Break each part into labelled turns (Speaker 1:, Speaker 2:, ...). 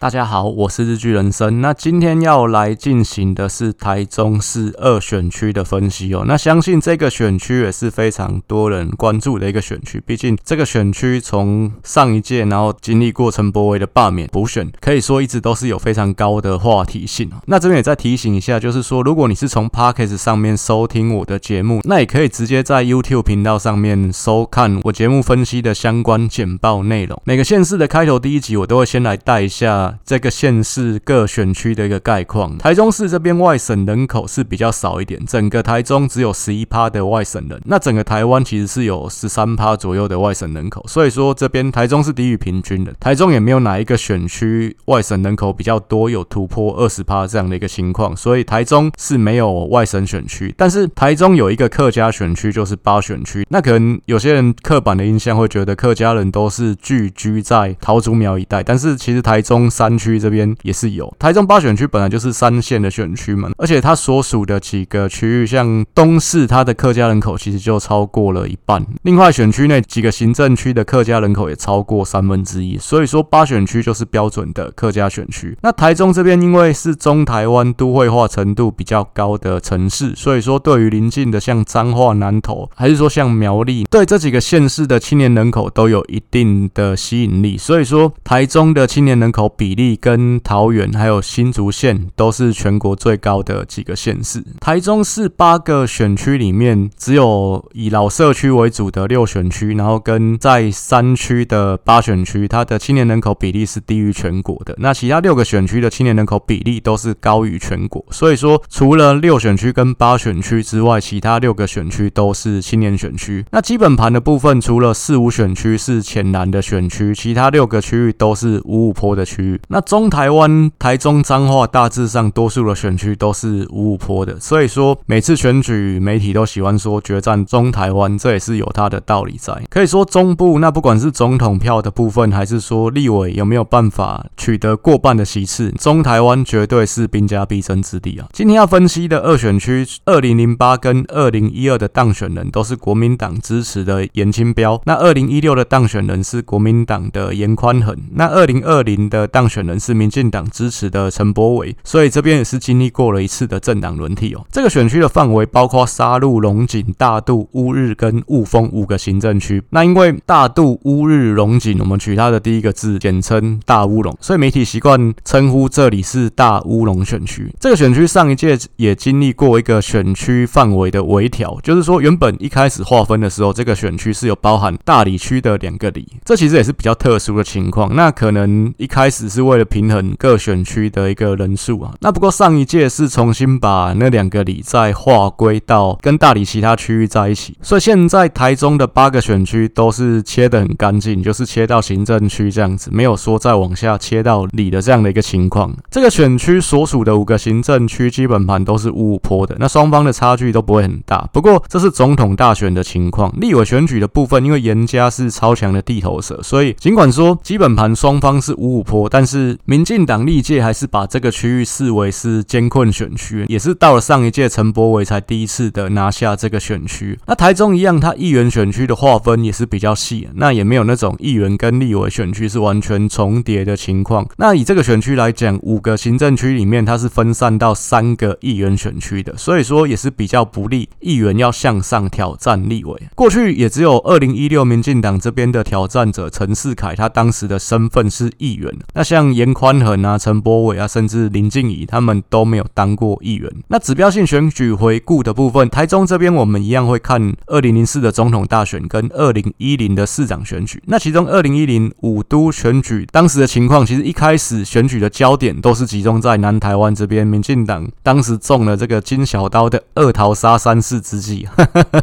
Speaker 1: 大家好，我是日剧人生。那今天要来进行的是台中市二选区的分析哦。那相信这个选区也是非常多人关注的一个选区，毕竟这个选区从上一届然后经历过陈柏惟的罢免补选，可以说一直都是有非常高的话题性。那这边也再提醒一下，就是说如果你是从 Podcast 上面收听我的节目，那也可以直接在 YouTube 频道上面收看我节目分析的相关简报内容。每个县市的开头第一集，我都会先来带一下。这个县市各选区的一个概况，台中市这边外省人口是比较少一点，整个台中只有十一趴的外省人，那整个台湾其实是有十三趴左右的外省人口，所以说这边台中是低于平均的，台中也没有哪一个选区外省人口比较多，有突破二十趴这样的一个情况，所以台中是没有外省选区，但是台中有一个客家选区，就是八选区，那可能有些人刻板的印象会觉得客家人都是聚居在桃竹苗一带，但是其实台中。山区这边也是有，台中八选区本来就是三线的选区嘛，而且它所属的几个区域，像东势，它的客家人口其实就超过了一半。另外选区内几个行政区的客家人口也超过三分之一，所以说八选区就是标准的客家选区。那台中这边因为是中台湾都会化程度比较高的城市，所以说对于邻近的像彰化、南投，还是说像苗栗，对这几个县市的青年人口都有一定的吸引力。所以说台中的青年人口比。比例跟桃园还有新竹县都是全国最高的几个县市。台中市八个选区里面，只有以老社区为主的六选区，然后跟在山区的八选区，它的青年人口比例是低于全国的。那其他六个选区的青年人口比例都是高于全国。所以说，除了六选区跟八选区之外，其他六个选区都是青年选区。那基本盘的部分，除了四五选区是浅蓝的选区，其他六个区域都是五五坡的区域。那中台湾、台中、彰化，大致上多数的选区都是五五坡的，所以说每次选举媒体都喜欢说决战中台湾，这也是有它的道理在。可以说中部那不管是总统票的部分，还是说立委有没有办法取得过半的席次，中台湾绝对是兵家必争之地啊。今天要分析的二选区，二零零八跟二零一二的当选人都是国民党支持的严清标，那二零一六的当选人是国民党的严宽恒，那二零二零的当当选人是民进党支持的陈柏伟，所以这边也是经历过了一次的政党轮替哦。这个选区的范围包括沙鹿、龙井、大肚、乌日跟雾峰五个行政区。那因为大肚、乌日、龙井，我们取它的第一个字简称大乌龙，所以媒体习惯称呼这里是大乌龙选区。这个选区上一届也经历过一个选区范围的微调，就是说原本一开始划分的时候，这个选区是有包含大理区的两个里，这其实也是比较特殊的情况。那可能一开始是。为了平衡各选区的一个人数啊，那不过上一届是重新把那两个里再划归到跟大里其他区域在一起，所以现在台中的八个选区都是切得很干净，就是切到行政区这样子，没有说再往下切到里的这样的一个情况。这个选区所属的五个行政区基本盘都是五五坡的，那双方的差距都不会很大。不过这是总统大选的情况，立委选举的部分，因为颜家是超强的地头蛇，所以尽管说基本盘双方是五五坡，但但是民进党历届还是把这个区域视为是艰困选区，也是到了上一届陈柏伟才第一次的拿下这个选区。那台中一样，它议员选区的划分也是比较细，那也没有那种议员跟立委选区是完全重叠的情况。那以这个选区来讲，五个行政区里面它是分散到三个议员选区的，所以说也是比较不利议员要向上挑战立委。过去也只有二零一六民进党这边的挑战者陈世凯，他当时的身份是议员。那像严宽恒啊、陈柏伟啊，甚至林静怡，他们都没有当过议员。那指标性选举回顾的部分，台中这边我们一样会看二零零四的总统大选跟二零一零的市长选举。那其中二零一零五都选举当时的情况，其实一开始选举的焦点都是集中在南台湾这边，民进党当时中了这个金小刀的二桃杀三士之计。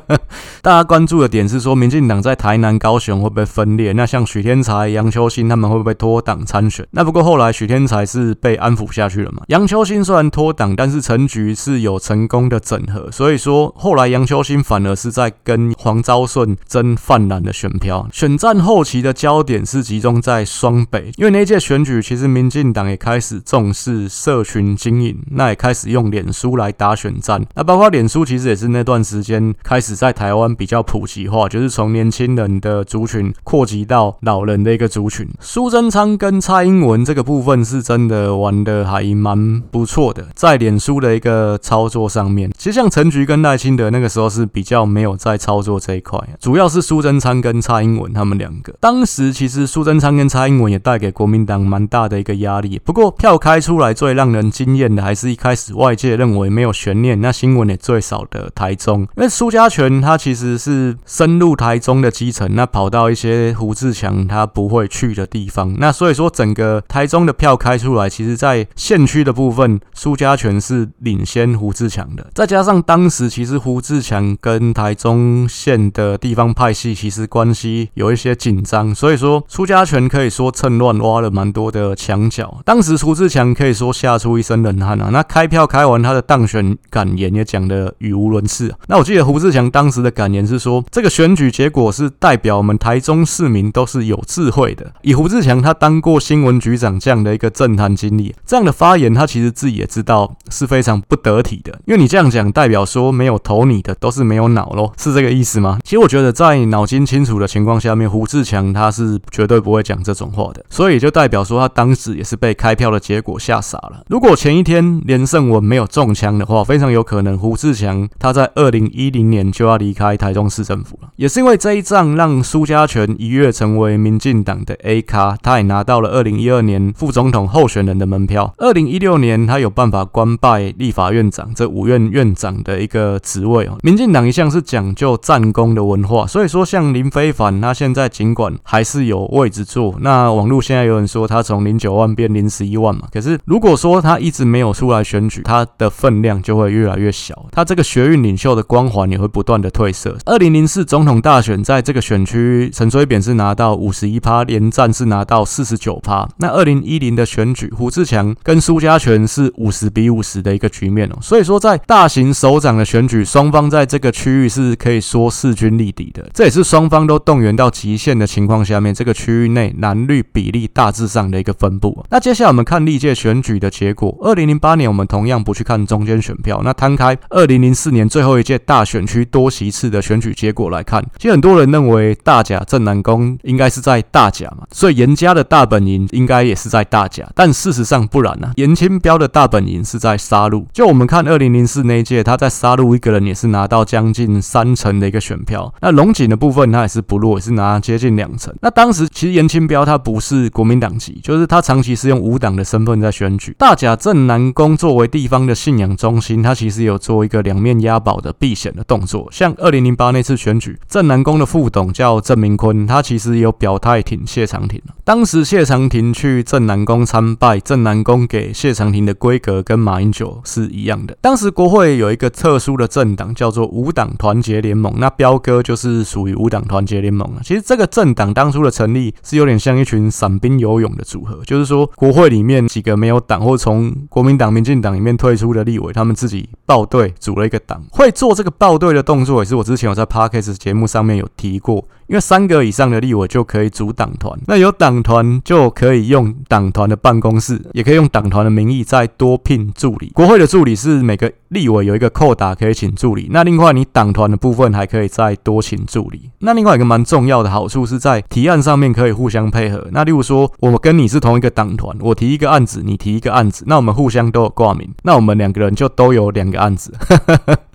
Speaker 1: 大家关注的点是说，民进党在台南、高雄会不会分裂？那像许添财、杨秋兴他们会不会脱党参选？那不过后来许天才是被安抚下去了嘛？杨秋兴虽然脱党，但是陈局是有成功的整合，所以说后来杨秋兴反而是在跟黄昭顺争泛蓝的选票。选战后期的焦点是集中在双北，因为那届选举其实民进党也开始重视社群经营，那也开始用脸书来打选战。那包括脸书其实也是那段时间开始在台湾比较普及化，就是从年轻人的族群扩及到老人的一个族群。苏贞昌跟蔡英文。文这个部分是真的玩的还蛮不错的，在脸书的一个操作上面，其实像陈菊跟赖清德那个时候是比较没有在操作这一块，主要是苏贞昌跟蔡英文他们两个。当时其实苏贞昌跟蔡英文也带给国民党蛮大的一个压力。不过票开出来最让人惊艳的，还是一开始外界认为没有悬念，那新闻也最少的台中，因为苏家全他其实是深入台中的基层，那跑到一些胡志强他不会去的地方，那所以说整个台中的票开出来，其实在县区的部分，苏家全是领先胡志强的。再加上当时其实胡志强跟台中县的地方派系其实关系有一些紧张，所以说苏家全可以说趁乱挖了蛮多的墙角。当时胡志强可以说吓出一身冷汗啊！那开票开完，他的当选感言也讲得语无伦次啊。那我记得胡志强当时的感言是说，这个选举结果是代表我们台中市民都是有智慧的。以胡志强他当过新闻局长这样的一个政坛经历，这样的发言他其实自己也知道是非常不得体的，因为你这样讲代表说没有投你的都是没有脑咯，是这个意思吗？其实我觉得在脑筋清楚的情况下面，胡志强他是绝对不会讲这种话的，所以就代表说他当时也是被开票的结果吓傻了。如果前一天连胜文没有中枪的话，非常有可能胡志强他在二零一零年就要离开台中市政府了。也是因为这一仗，让苏家全一跃成为民进党的 A 咖，他也拿到了二零一二年副总统候选人的门票。二零一六年，他有办法官拜立法院长这五院院长的一个职位哦。民进党一向是讲究战功的文化，所以说像林非凡，他现在尽管还是有位置坐，那网络现在有人说他从零九万变零十一万嘛，可是如果说他一直没有出来选举，他的分量就会越来越小，他这个学运领袖的光环也会不断的褪色。二零零四总统大选，在这个选区，陈水扁是拿到五十一趴，连战是拿到四十九趴。那二零一零的选举，胡志强跟苏家全是五十比五十的一个局面哦。所以说，在大型首长的选举，双方在这个区域是可以说势均力敌的。这也是双方都动员到极限的情况下面，这个区域内蓝绿比例大致上的一个分布。那接下来我们看历届选举的结果。二零零八年，我们同样不去看中间选票，那摊开二零零四年最后一届大选区多席次的选举结果来看，其实很多人认为大甲镇南宫应该是在大甲嘛，所以严家的大本营应该也是在大甲，但事实上不然啊，颜清标的大本营是在沙鹿。就我们看二零零四那一届，他在沙鹿一个人也是拿到将近三成的一个选票。那龙井的部分他也是不弱，也是拿接近两成。那当时其实颜清标他不是国民党籍，就是他长期是用无党的身份在选举。大甲镇南宫作为地方的信仰中心，他其实有做一个两面押宝的避险的动作。像二零零八那次选举，镇南宫的副董叫郑明坤，他其实有表态挺谢长廷。当时谢长廷去镇南宫参拜，镇南宫给谢长廷的规格跟马英九是一样的。当时国会有一个特殊的政党叫做五党团结联盟，那彪哥就是属于五党团结联盟了。其实这个政党当初的成立是有点像一群散兵游勇的组合，就是说国会里面几个没有党或从国民党、民进党里面退出的立委，他们自己报队组了一个党，会做这个报队的动作，也是我之前有在 Podcast 节目上面有提过。因为三个以上的立委就可以组党团，那有党团就可以用党团的办公室，也可以用党团的名义再多聘助理。国会的助理是每个立委有一个扣打可以请助理，那另外你党团的部分还可以再多请助理。那另外一个蛮重要的好处是在提案上面可以互相配合。那例如说，我跟你是同一个党团，我提一个案子，你提一个案子，那我们互相都有挂名，那我们两个人就都有两个案子。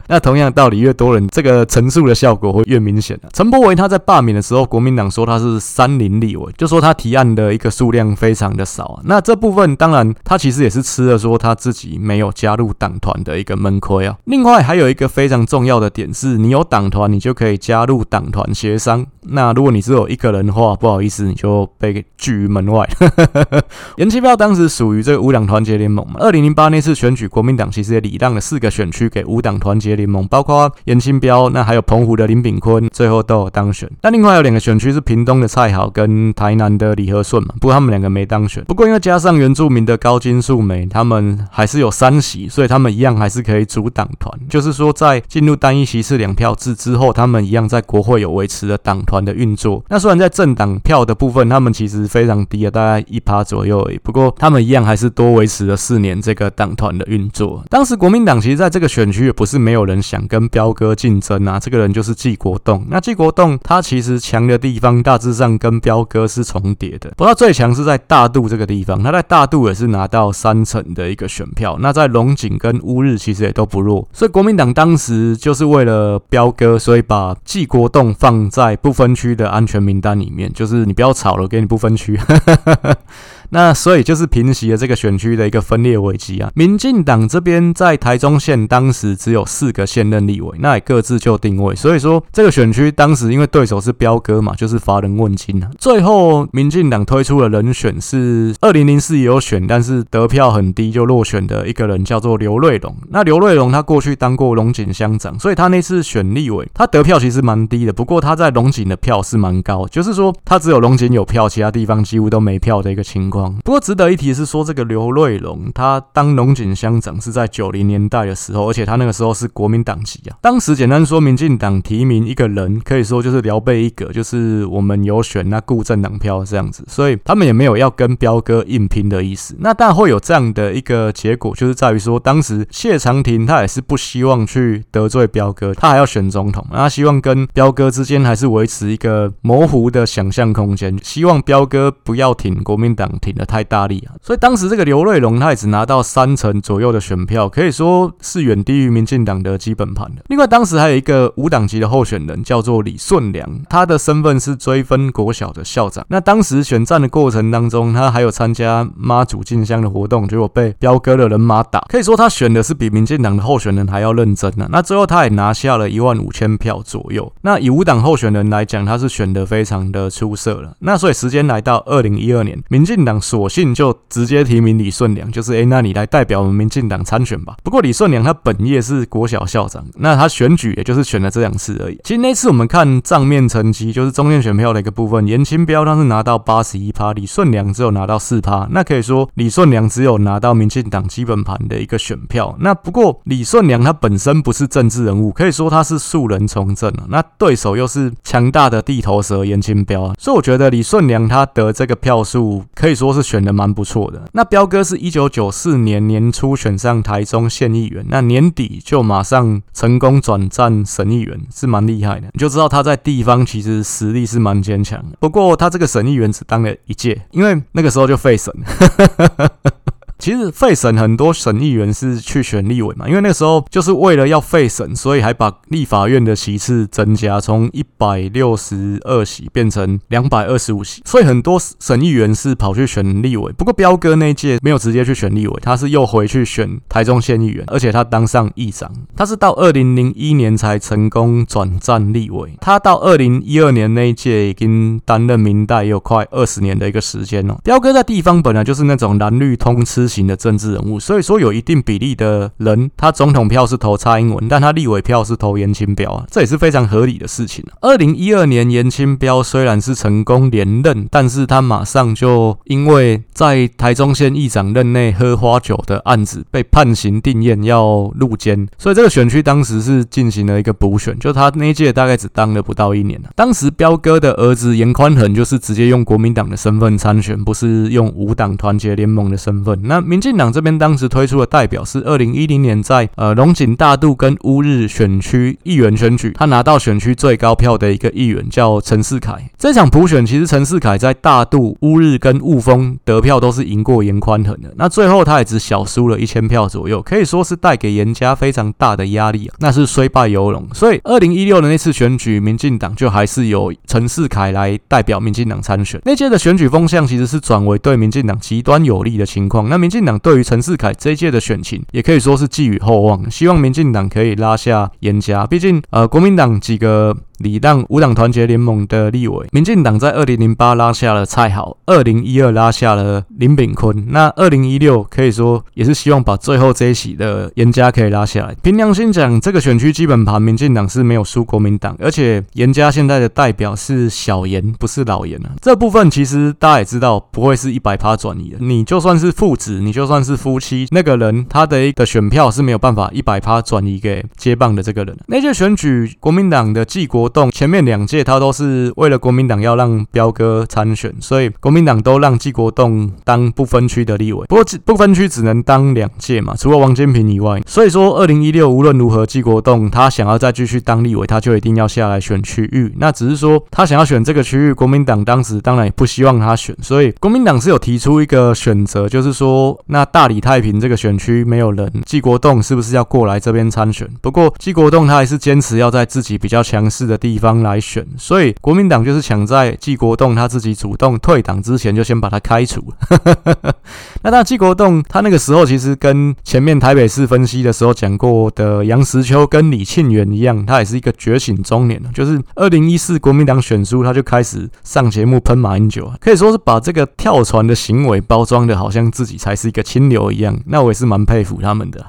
Speaker 1: 那同样的道理，越多人，这个陈述的效果会越明显。陈柏维他在罢免的时候，国民党说他是三零立委，就说他提案的一个数量非常的少。那这部分当然他其实也是吃了说他自己没有加入党团的一个闷亏啊。另外还有一个非常重要的点是，你有党团，你就可以加入党团协商。那如果你只有一个人的话，不好意思，你就被拒于门外。颜清标当时属于这个无党团结联盟嘛。二零零八那次选举，国民党其实也礼让了四个选区给无党团结联盟，包括颜清标，那还有澎湖的林炳坤，最后都有当选。那另外有两个选区是屏东的蔡好跟台南的李和顺嘛，不过他们两个没当选。不过因为加上原住民的高金素梅，他们还是有三席，所以他们一样还是可以组党团。就是说，在进入单一席次两票制之后，他们一样在国会有维持了党团的运作。那虽然在政党票的部分，他们其实非常低啊，大概一趴左右而已。不过他们一样还是多维持了四年这个党团的运作。当时国民党其实在这个选区也不是没有。有人想跟彪哥竞争啊。这个人就是纪国栋。那纪国栋他其实强的地方大致上跟彪哥是重叠的，不过最强是在大渡这个地方。他在大渡也是拿到三成的一个选票。那在龙井跟乌日其实也都不弱。所以国民党当时就是为了彪哥，所以把纪国栋放在不分区的安全名单里面，就是你不要吵了，给你不分区。那所以就是平息了这个选区的一个分裂危机啊。民进党这边在台中县当时只有四个现任立委，那也各自就定位。所以说这个选区当时因为对手是彪哥嘛，就是乏人问津啊。最后民进党推出的人选是二零零四也有选，但是得票很低就落选的一个人叫做刘瑞龙。那刘瑞龙他过去当过龙井乡长，所以他那次选立委他得票其实蛮低的。不过他在龙井的票是蛮高，就是说他只有龙井有票，其他地方几乎都没票的一个情况。不过值得一提是说，这个刘瑞龙他当龙井乡长是在九零年代的时候，而且他那个时候是国民党籍啊。当时简单说，民进党提名一个人，可以说就是聊备一格，就是我们有选那顾政党票这样子，所以他们也没有要跟彪哥硬拼的意思。那当然会有这样的一个结果，就是在于说，当时谢长廷他也是不希望去得罪彪哥，他还要选总统，他希望跟彪哥之间还是维持一个模糊的想象空间，希望彪哥不要挺国民党挺。的太大力啊，所以当时这个刘瑞龙他也只拿到三成左右的选票，可以说是远低于民进党的基本盘的。另外，当时还有一个无党籍的候选人叫做李顺良，他的身份是追分国小的校长。那当时选战的过程当中，他还有参加妈祖进香的活动，结果被彪哥的人马打，可以说他选的是比民进党的候选人还要认真啊。那最后他也拿下了一万五千票左右。那以无党候选人来讲，他是选的非常的出色了。那所以时间来到二零一二年，民进党。索性就直接提名李顺良，就是哎、那你来代表我们民进党参选吧。不过李顺良他本业是国小校长，那他选举也就是选了这两次而已。其实那次我们看账面成绩，就是中间选票的一个部分，严清标他是拿到八十一趴，李顺良只有拿到四趴。那可以说李顺良只有拿到民进党基本盘的一个选票。那不过李顺良他本身不是政治人物，可以说他是素人从政啊。那对手又是强大的地头蛇严清标啊，所以我觉得李顺良他得这个票数可以说说。是选的蛮不错的。那彪哥是一九九四年年初选上台中县议员，那年底就马上成功转战省议员，是蛮厉害的。你就知道他在地方其实实力是蛮坚强的。不过他这个省议员只当了一届，因为那个时候就废省。其实废省很多省议员是去选立委嘛，因为那个时候就是为了要废省，所以还把立法院的席次增加，从一百六十二席变成两百二十五席，所以很多省议员是跑去选立委。不过彪哥那一届没有直接去选立委，他是又回去选台中县议员，而且他当上议长。他是到二零零一年才成功转战立委。他到二零一二年那一届已经担任民代有快二十年的一个时间了。彪哥在地方本来就是那种蓝绿通吃型的政治人物，所以说有一定比例的人，他总统票是投蔡英文，但他立委票是投严清标啊，这也是非常合理的事情啊。二零一二年，严清标虽然是成功连任，但是他马上就因为在台中县议长任内喝花酒的案子被判刑定谳，要入监，所以这个选区当时是进行了一个补选，就他那一届大概只当了不到一年啊。当时彪哥的儿子严宽恒就是直接用国民党的身份参选，不是用无党团结联盟的身份，那。民进党这边当时推出的代表是二零一零年在呃龙井大渡跟乌日选区议员选举，他拿到选区最高票的一个议员叫陈世凯。这场补选其实陈世凯在大渡、乌日跟雾峰得票都是赢过严宽恒的，那最后他也只小输了一千票左右，可以说是带给严家非常大的压力啊，那是虽败犹荣。所以二零一六的那次选举，民进党就还是由陈世凯来代表民进党参选。那届的选举风向其实是转为对民进党极端有利的情况，那民进党对于陈世凯这一届的选情，也可以说是寄予厚望，希望民进党可以拉下严家。毕竟，呃，国民党几个。礼让无党团结联盟的立委，民进党在二零零八拉下了蔡好，二零一二拉下了林炳坤，那二零一六可以说也是希望把最后这一席的严家可以拉下来。凭良心讲，这个选区基本盘民进党是没有输国民党，而且严家现在的代表是小严，不是老严啊。这部分其实大家也知道，不会是一百趴转移的。你就算是父子，你就算是夫妻，那个人他的一个选票是没有办法一百趴转移给接棒的这个人。那届选举，国民党的纪国动前面两届他都是为了国民党要让彪哥参选，所以国民党都让纪国栋当不分区的立委。不过不分区只能当两届嘛，除了王建平以外。所以说，二零一六无论如何，纪国栋他想要再继续当立委，他就一定要下来选区域。那只是说他想要选这个区域，国民党当时当然也不希望他选，所以国民党是有提出一个选择，就是说那大理太平这个选区没有人，纪国栋是不是要过来这边参选？不过纪国栋他还是坚持要在自己比较强势的的地方来选，所以国民党就是抢在纪国栋他自己主动退党之前，就先把他开除。那当然，纪国栋他那个时候其实跟前面台北市分析的时候讲过的杨石秋跟李庆元一样，他也是一个觉醒中年。就是二零一四国民党选书，他就开始上节目喷马英九，可以说是把这个跳船的行为包装的好像自己才是一个清流一样。那我也是蛮佩服他们的。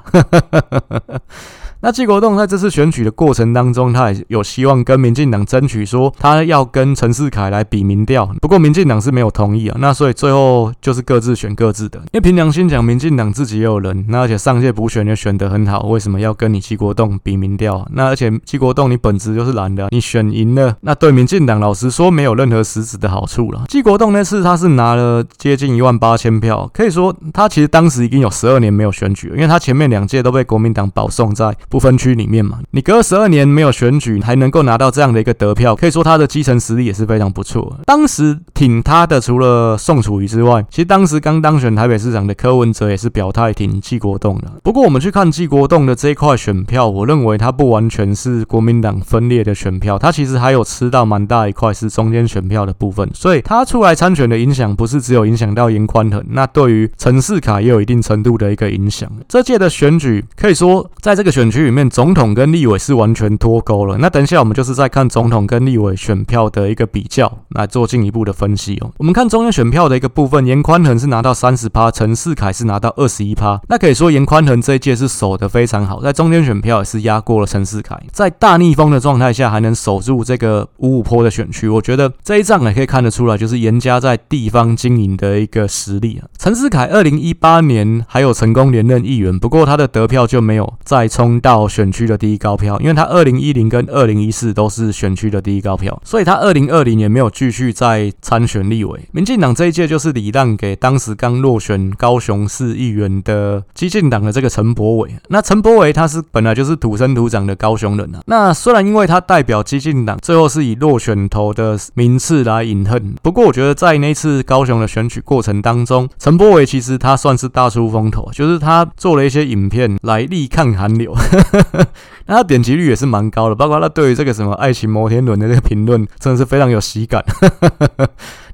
Speaker 1: 那纪国栋在这次选举的过程当中，他也有希望跟民进党争取说，他要跟陈世凯来比民调。不过民进党是没有同意啊。那所以最后就是各自选各自的。因为凭良心讲，民进党自己也有人，那而且上届补选也选得很好，为什么要跟你纪国栋比民调？那而且纪国栋你本质就是蓝的，你选赢了，那对民进党老实说没有任何实质的好处了。纪国栋那次他是拿了接近一万八千票，可以说他其实当时已经有十二年没有选举了，因为他前面两届都被国民党保送在。不分区里面嘛，你隔了十二年没有选举，还能够拿到这样的一个得票，可以说他的基层实力也是非常不错。当时挺他的除了宋楚瑜之外，其实当时刚当选台北市长的柯文哲也是表态挺纪国栋的。不过我们去看纪国栋的这一块选票，我认为他不完全是国民党分裂的选票，他其实还有吃到蛮大一块是中间选票的部分。所以他出来参选的影响不是只有影响到颜宽恒，那对于陈世凯也有一定程度的一个影响。这届的选举可以说在这个选区。里面总统跟立委是完全脱钩了。那等一下我们就是在看总统跟立委选票的一个比较，来做进一步的分析哦。我们看中间选票的一个部分，严宽恒是拿到三十趴，陈世凯是拿到二十一趴。那可以说严宽恒这一届是守得非常好，在中间选票也是压过了陈世凯，在大逆风的状态下还能守住这个五五坡的选区，我觉得这一仗也可以看得出来，就是严家在地方经营的一个实力啊。陈世凯二零一八年还有成功连任议员，不过他的得票就没有再冲到。到选区的第一高票，因为他二零一零跟二零一四都是选区的第一高票，所以他二零二零年没有继续再参选立委。民进党这一届就是礼让给当时刚落选高雄市议员的激进党的这个陈柏伟。那陈柏伟他是本来就是土生土长的高雄人啊。那虽然因为他代表激进党，最后是以落选头的名次来饮恨，不过我觉得在那次高雄的选举过程当中，陈柏惟其实他算是大出风头，就是他做了一些影片来力抗韩流。那他点击率也是蛮高的，包括他对于这个什么爱情摩天轮的这个评论，真的是非常有喜感。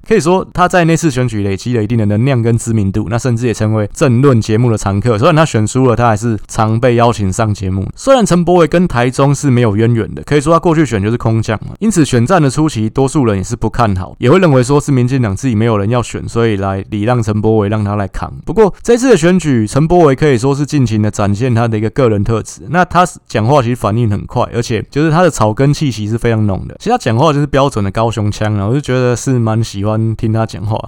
Speaker 1: 可以说他在那次选举累积了一定的能量跟知名度，那甚至也成为政论节目的常客。虽然他选输了，他还是常被邀请上节目。虽然陈柏伟跟台中是没有渊源的，可以说他过去选就是空降嘛。因此选战的初期，多数人也是不看好，也会认为说是民进党自己没有人要选，所以来礼让陈柏伟让他来扛。不过这次的选举，陈柏伟可以说是尽情的展现他的一个个人特质。那他讲话其实反应很快，而且就是他的草根气息是非常浓的。其实他讲话就是标准的高雄腔啊，我就觉得是蛮喜欢。听他讲话。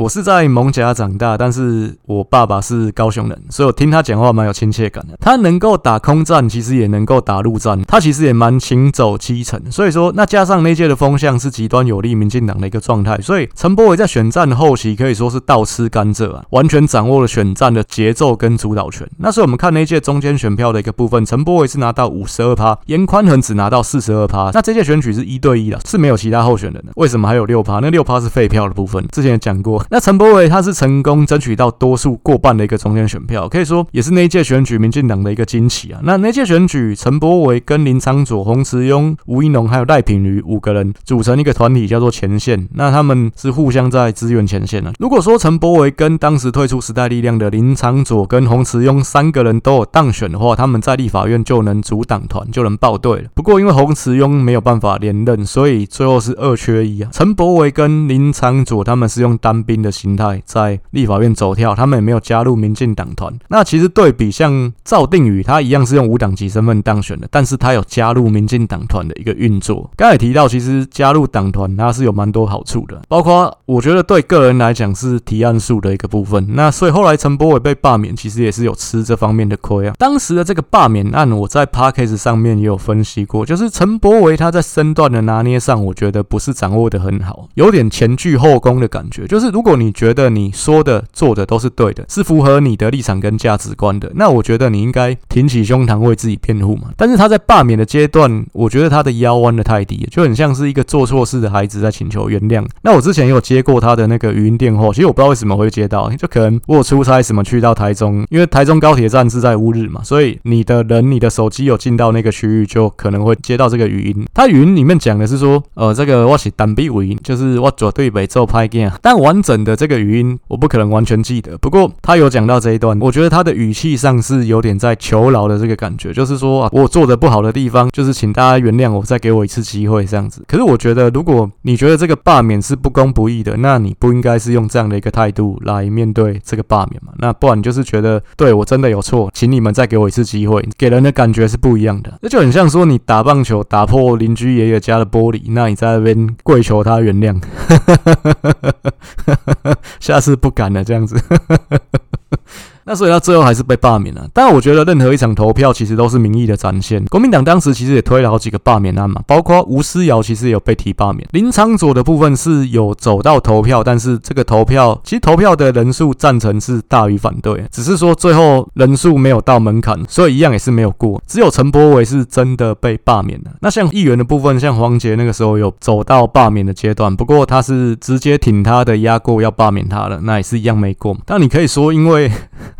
Speaker 1: 我是在蒙甲长大，但是我爸爸是高雄人，所以我听他讲话蛮有亲切感的。他能够打空战，其实也能够打陆战，他其实也蛮行走基层。所以说，那加上那届的风向是极端有利民进党的一个状态，所以陈柏惟在选战后期可以说是倒吃甘蔗啊，完全掌握了选战的节奏跟主导权。那所以我们看那届中间选票的一个部分，陈柏惟是拿到五十二趴，颜宽恒只拿到四十二趴。那这届选举是一对一的，是没有其他候选人的。为什么还有六趴？那六趴是废票的部分，之前也讲过。那陈柏惟他是成功争取到多数过半的一个中间选票，可以说也是那一届选举民进党的一个惊奇啊。那那届选举，陈柏惟跟林昌佐、洪慈庸、吴怡农还有赖品妤五个人组成一个团体，叫做前线。那他们是互相在支援前线的。如果说陈柏惟跟当时退出时代力量的林昌佐跟洪慈庸三个人都有当选的话，他们在立法院就能组党团，就能报队了。不过因为洪慈庸没有办法连任，所以最后是二缺一啊。陈柏惟跟林昌佐他们是用单兵。的形态在立法院走跳，他们也没有加入民进党团。那其实对比像赵定宇，他一样是用无党籍身份当选的，但是他有加入民进党团的一个运作。刚才提到，其实加入党团它是有蛮多好处的，包括我觉得对个人来讲是提案数的一个部分。那所以后来陈柏伟被罢免，其实也是有吃这方面的亏啊。当时的这个罢免案，我在 Podcast 上面也有分析过，就是陈柏伟他在身段的拿捏上，我觉得不是掌握得很好，有点前倨后恭的感觉。就是如如果你觉得你说的做的都是对的，是符合你的立场跟价值观的，那我觉得你应该挺起胸膛为自己辩护嘛。但是他在罢免的阶段，我觉得他的腰弯得太低，就很像是一个做错事的孩子在请求原谅。那我之前有接过他的那个语音电话，其实我不知道为什么会接到，就可能我出差什么去到台中，因为台中高铁站是在乌日嘛，所以你的人你的手机有进到那个区域，就可能会接到这个语音。他语音里面讲的是说，呃，这个我是单笔语音，就是我绝对袂做歹囝，但完整的这个语音我不可能完全记得。不过他有讲到这一段，我觉得他的语气上是有点在求饶的这个感觉，就是说啊，我做的不好的地方，就是请大家原谅我，再给我一次机会这样子。可是我觉得，如果你觉得这个罢免是不公不义的，那你不应该是用这样的一个态度来面对这个罢免嘛？那不然你就是觉得对我真的有错，请你们再给我一次机会，给人的感觉是不一样的。这就很像说你打棒球打破邻居爷爷家的玻璃，那你在那边跪求他原谅，下次不敢了这样子。那所以他最后还是被罢免了。但我觉得任何一场投票其实都是民意的展现。国民党当时其实也推了好几个罢免案嘛，包括吴思瑶其实有被提罢免。林昌佐的部分是有走到投票，但是这个投票其实投票的人数赞成是大于反对，只是说最后人数没有到门槛，所以一样也是没有过。只有陈柏伟是真的被罢免了。那像议员的部分，像黄杰那个时候有走到罢免的阶段，不过他是直接挺他的压过要罢免他了，那也是一样没过。但你可以说因为。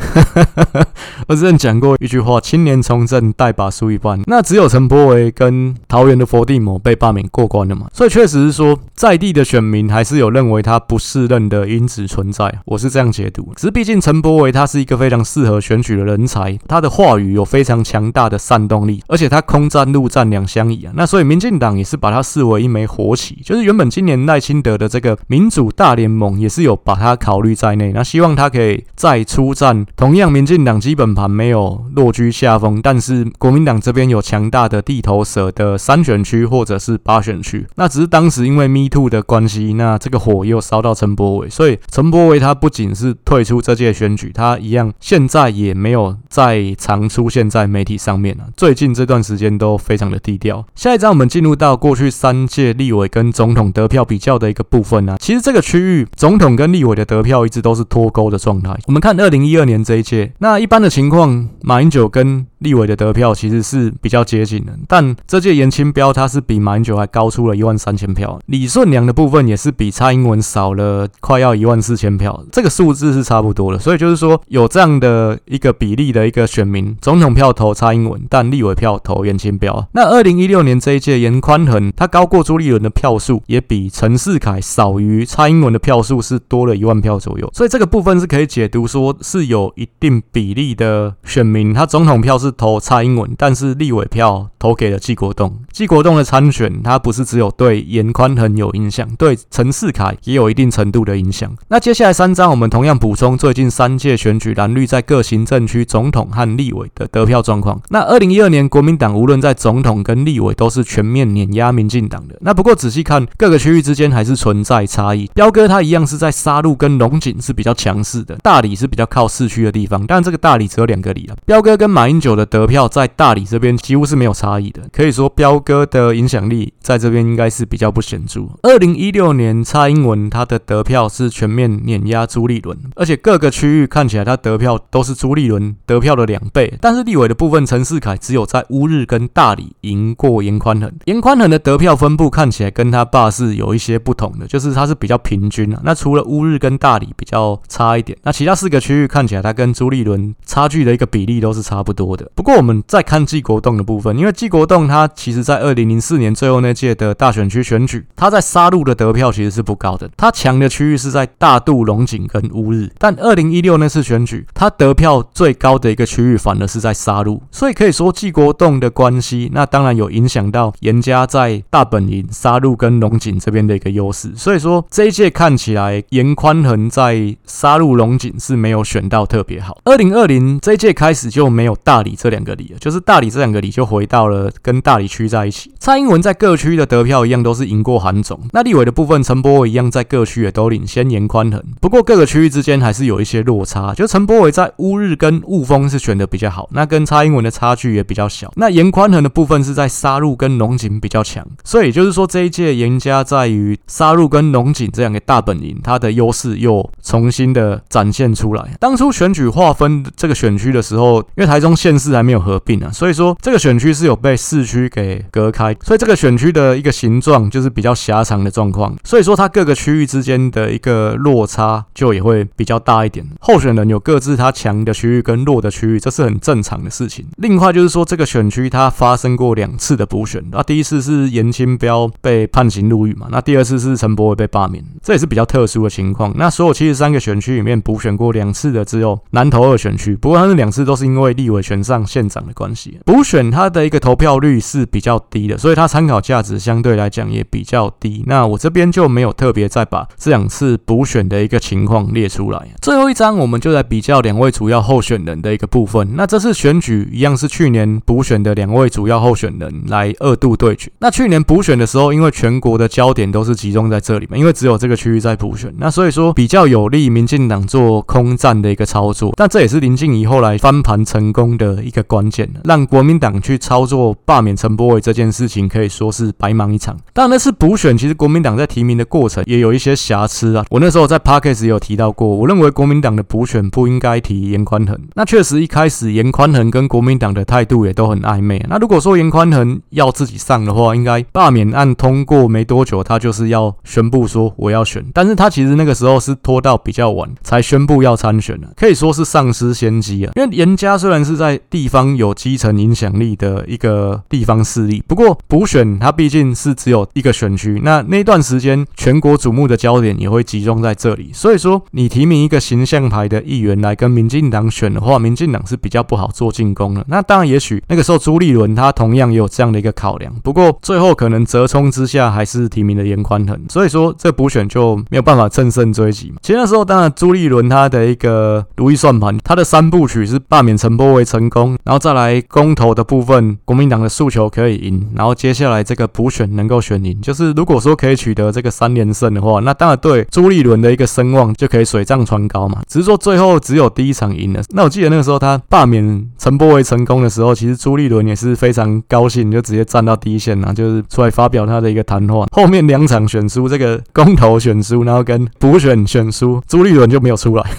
Speaker 1: 我之前讲过一句话：“青年从政，带把输一半。”那只有陈柏惟跟桃园的佛地魔被罢免过关了嘛？所以确实是说，在地的选民还是有认为他不适任的因子存在。我是这样解读。只是毕竟陈柏惟他是一个非常适合选举的人才，他的话语有非常强大的煽动力，而且他空战陆战两相宜啊。那所以民进党也是把他视为一枚活棋，就是原本今年赖清德的这个民主大联盟也是有把他考虑在内。那希望他可以再出战。同样，民进党基本盘没有落居下风，但是国民党这边有强大的地头蛇的三选区或者是八选区。那只是当时因为 Me Too 的关系，那这个火又烧到陈柏伟，所以陈柏伟他不仅是退出这届选举，他一样现在也没有再常出现在媒体上面了。最近这段时间都非常的低调。下一张我们进入到过去三届立委跟总统得票比较的一个部分呢。其实这个区域总统跟立委的得票一直都是脱钩的状态。我们看二零一二年。这一届，那一般的情况，马英九跟立委的得票其实是比较接近的，但这届颜清标他是比马英九还高出了一万三千票，李顺良的部分也是比蔡英文少了快要一万四千票，这个数字是差不多的，所以就是说有这样的一个比例的一个选民，总统票投蔡英文，但立委票投颜清标。那二零一六年这一届，颜宽恒他高过朱立伦的票数，也比陈世凯少于蔡英文的票数是多了一万票左右，所以这个部分是可以解读说是有一定比例的选民，他总统票是。投蔡英文，但是立委票投给了纪国栋。纪国栋的参选，他不是只有对严宽恒有影响，对陈世凯也有一定程度的影响。那接下来三张，我们同样补充最近三届选举蓝绿在各行政区总统和立委的得票状况。那二零一二年国民党无论在总统跟立委都是全面碾压民进党的。那不过仔细看各个区域之间还是存在差异。彪哥他一样是在沙鹿跟龙井是比较强势的，大理是比较靠市区的地方，但这个大理只有两个里啊。彪哥跟马英九的。得票在大理这边几乎是没有差异的，可以说彪哥的影响力在这边应该是比较不显著。二零一六年蔡英文他的得票是全面碾压朱立伦，而且各个区域看起来他得票都是朱立伦得票的两倍。但是立委的部分，陈世凯只有在乌日跟大理赢过严宽恒。严宽恒的得票分布看起来跟他爸是有一些不同的，就是他是比较平均啊。那除了乌日跟大理比较差一点，那其他四个区域看起来他跟朱立伦差距的一个比例都是差不多的。不过我们再看纪国栋的部分，因为纪国栋他其实在二零零四年最后那届的大选区选举，他在沙鹿的得票其实是不高的，他强的区域是在大肚、龙井跟乌日。但二零一六那次选举，他得票最高的一个区域反而是在沙鹿，所以可以说纪国栋的关系，那当然有影响到严家在大本营、沙鹿跟龙井这边的一个优势。所以说这一届看起来严宽恒在沙鹿、龙井是没有选到特别好。二零二零这一届开始就没有大里这两个里，就是大理这两个里就回到了跟大理区在一起。蔡英文在各区的得票一样都是赢过韩总，那立委的部分陈柏伟一样在各区也都领先严宽恒，不过各个区域之间还是有一些落差。就陈柏伟在乌日跟雾峰是选的比较好，那跟蔡英文的差距也比较小。那严宽恒的部分是在沙鹿跟龙井比较强，所以就是说这一届严家在于沙鹿跟龙井这两个大本营，它的优势又重新的展现出来。当初选举划分这个选区的时候，因为台中县市还没有合并啊，所以说这个选区是有被市区给隔开，所以这个选区的一个形状就是比较狭长的状况，所以说它各个区域之间的一个落差就也会比较大一点。候选人有各自他强的区域跟弱的区域，这是很正常的事情。另外就是说这个选区它发生过两次的补选，那第一次是严清标被判刑入狱嘛，那第二次是陈柏伟被罢免，这也是比较特殊的情况。那所有七十三个选区里面补选过两次的只有南投二选区，不过他那两次都是因为立委选上县长的关系，补选它的一个投票率是比较低的，所以它参考价值相对来讲也比较低。那我这边就没有特别再把这两次补选的一个情况列出来。最后一张我们就来比较两位主要候选人的一个部分。那这次选举一样是去年补选的两位主要候选人来二度对决。那去年补选的时候，因为全国的焦点都是集中在这里嘛，因为只有这个区域在补选，那所以说比较有利民进党做空战的一个操作。但这也是林静怡后来翻盘成功的一个关键，让国民党去操作罢免陈柏伟这件事情可以说是白忙一场。当然那次补选，其实国民党在提名的过程也有一些瑕疵啊。我那时候在 Podcast 有提到过，我认为国民党的补选不应该提严宽恒。那确实一开始严宽恒跟国民党的态度也都很暧昧。那如果说严宽恒要自己上的话，应该罢免案通过没多久，他就是要宣布说我要选。但是他其实那个时候是拖到比较晚才宣布要参选的，可以说是丧失先机啊。因为严家虽然是在地方有基层影响力的一个地方势力，不过补选它毕竟是只有一个选区，那那段时间全国瞩目的焦点也会集中在这里，所以说你提名一个形象牌的议员来跟民进党选的话，民进党是比较不好做进攻的。那当然，也许那个时候朱立伦他同样也有这样的一个考量，不过最后可能折冲之下还是提名了严宽恒，所以说这补选就没有办法乘胜追击嘛。其实那时候当然朱立伦他的一个如意算盘，他的三部曲是罢免陈波为成功，然后再来公投的部分，国民党的诉求可以赢，然后接下来这个补选能够选赢，就是如果说可以取得这个三连胜的话，那当然对朱立伦的一个声望就可以水涨船高嘛。只是说最后只有第一场赢了。那我记得那个时候他罢免陈波为成功的时候，其实朱立伦也是非常高兴，就直接站到第一线啊，就是出来发表他的一个谈话。后面两场选输，这个公投选输，然后跟补选选输，朱立伦就没有出来。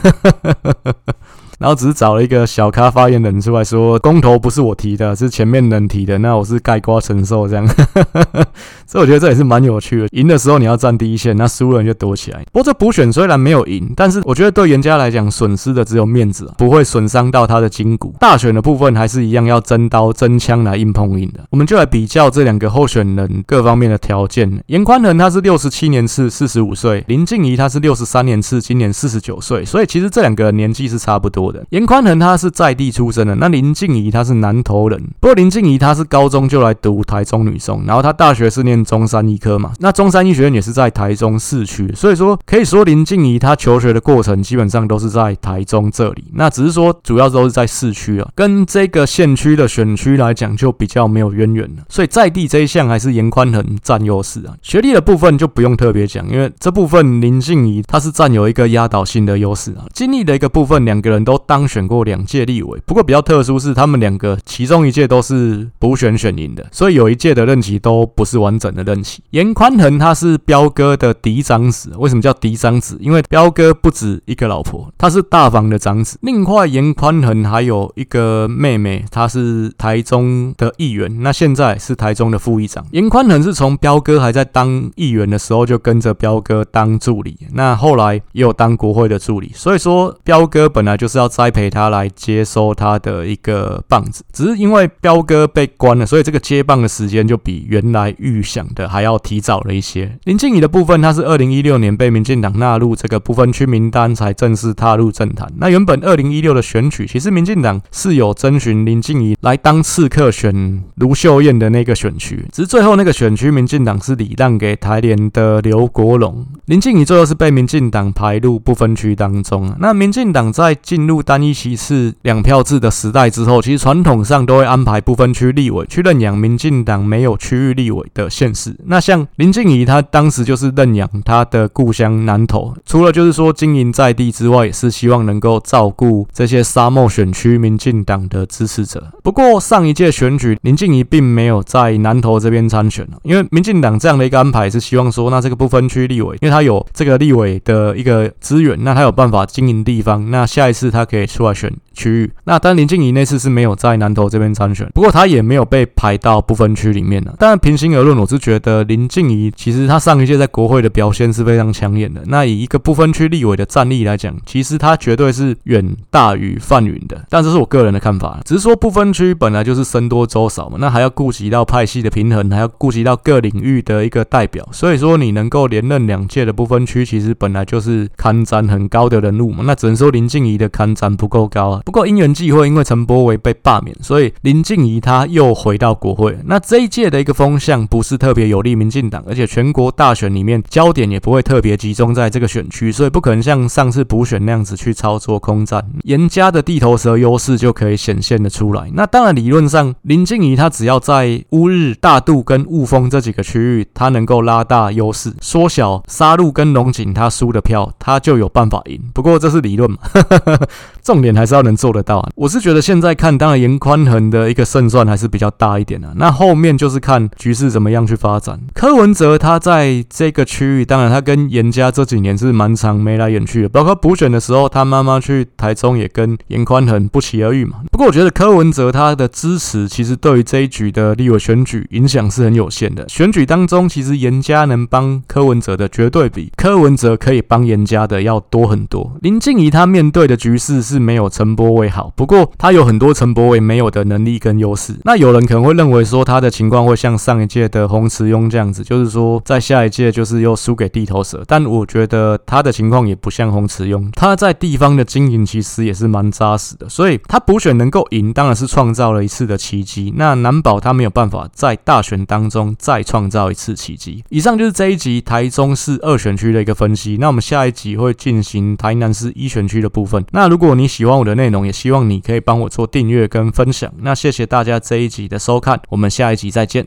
Speaker 1: 然后只是找了一个小咖发言人出来说，公投不是我提的，是前面人提的，那我是盖瓜承受这样。所以我觉得这也是蛮有趣的。赢的时候你要站第一线，那输了你就躲起来。不过这补选虽然没有赢，但是我觉得对严家来讲损失的只有面子，不会损伤到他的筋骨。大选的部分还是一样要真刀真枪来硬碰硬的。我们就来比较这两个候选人各方面的条件。严宽恒他是六十七年次，四十五岁；林静怡他是六十三年次，今年四十九岁。所以其实这两个年纪是差不多的。颜宽恒他是在地出生的，那林静怡他是南投人，不过林静怡他是高中就来读台中女中，然后他大学是念中山医科嘛，那中山医学院也是在台中市区，所以说可以说林静怡他求学的过程基本上都是在台中这里，那只是说主要都是在市区啊，跟这个县区的选区来讲就比较没有渊源了，所以在地这一项还是严宽恒占优势啊，学历的部分就不用特别讲，因为这部分林静怡他是占有一个压倒性的优势啊，经历的一个部分两个人都当选。过两届立委，不过比较特殊是他们两个其中一届都是补选选赢的，所以有一届的任期都不是完整的任期。严宽恒他是彪哥的嫡长子，为什么叫嫡长子？因为彪哥不止一个老婆，他是大房的长子。另外，严宽恒还有一个妹妹，她是台中的议员，那现在是台中的副议长。严宽恒是从彪哥还在当议员的时候就跟着彪哥当助理，那后来也有当国会的助理，所以说彪哥本来就是要。栽培他来接收他的一个棒子。只是因为彪哥被关了，所以这个接棒的时间就比原来预想的还要提早了一些。林静仪的部分，他是二零一六年被民进党纳入这个不分区名单，才正式踏入政坛。那原本二零一六的选举，其实民进党是有征询林静仪来当刺客选卢秀燕的那个选区，只是最后那个选区民进党是礼让给台联的刘国龙，林静仪最后是被民进党排入不分区当中。那民进党在进入入单一席次两票制的时代之后，其实传统上都会安排不分区立委去认养民进党没有区域立委的县市。那像林静仪，她当时就是认养她的故乡南投，除了就是说经营在地之外，也是希望能够照顾这些沙漠选区民进党的支持者。不过上一届选举，林静仪并没有在南投这边参选，因为民进党这样的一个安排是希望说，那这个不分区立委，因为他有这个立委的一个资源，那他有办法经营地方，那下一次他他可以出来选区域。那当林静仪那次是没有在南投这边参选，不过他也没有被排到不分区里面了。当然平心而论，我是觉得林静仪其实他上一届在国会的表现是非常抢眼的。那以一个不分区立委的战力来讲，其实他绝对是远大于范云的。但这是我个人的看法，只是说不分区本来就是僧多粥少嘛，那还要顾及到派系的平衡，还要顾及到各领域的一个代表。所以说你能够连任两届的不分区，其实本来就是看涨很高的人物嘛。那只能说林静仪的看涨不够高啊。不过因缘际会，因为陈柏维被罢免，所以林静仪他又回到国会。那这一届的一个风向不是特别有利民进党，而且全国大选里面焦点也不会特别集中在这个选区，所以不可能像上次补选那样子去操作空战，严家的地头蛇优势就可以显现的出来。那当然理论上林静仪他只要在乌日、大肚跟雾峰这几个区域，他能够拉大优势，缩小沙鹿跟龙井他输的票，他就有办法赢。不过这是理论嘛，重点还是要能做得到啊。我是觉得现在看，当然严宽恒的一个胜算还是比较大一点的啊。那后面就是看局势怎么样去发展。柯文哲他在这个区域，当然他跟严家这几年是蛮常眉来眼去的，包括补选的时候，他妈妈去台中也跟严宽恒不期而遇嘛。不过我觉得柯文哲他的支持，其实对于这一局的立委选举影响是很有限的。选举当中，其实严家能帮柯文哲的，绝对比柯文哲可以帮严家的要多很多。林静怡她面对的局势是没有陈柏伟好，不过他有很多陈柏伟没有的能力跟优势。那有人可能会认为说他的情况会像上一届的洪慈庸这样子，就是说在下一届就是又输给地头蛇。但我觉得他的情况也不像洪慈庸，他在地方的经营其实也是蛮扎实的，所以他补选能够赢，当然是创造了一次的奇迹。那难保他没有办法在大选当中再创造一次奇迹。以上就是这一集台中市二选区的一个分析。那我们下一集会进行台南市一选区的部分。那如如果你喜欢我的内容，也希望你可以帮我做订阅跟分享。那谢谢大家这一集的收看，我们下一集再见。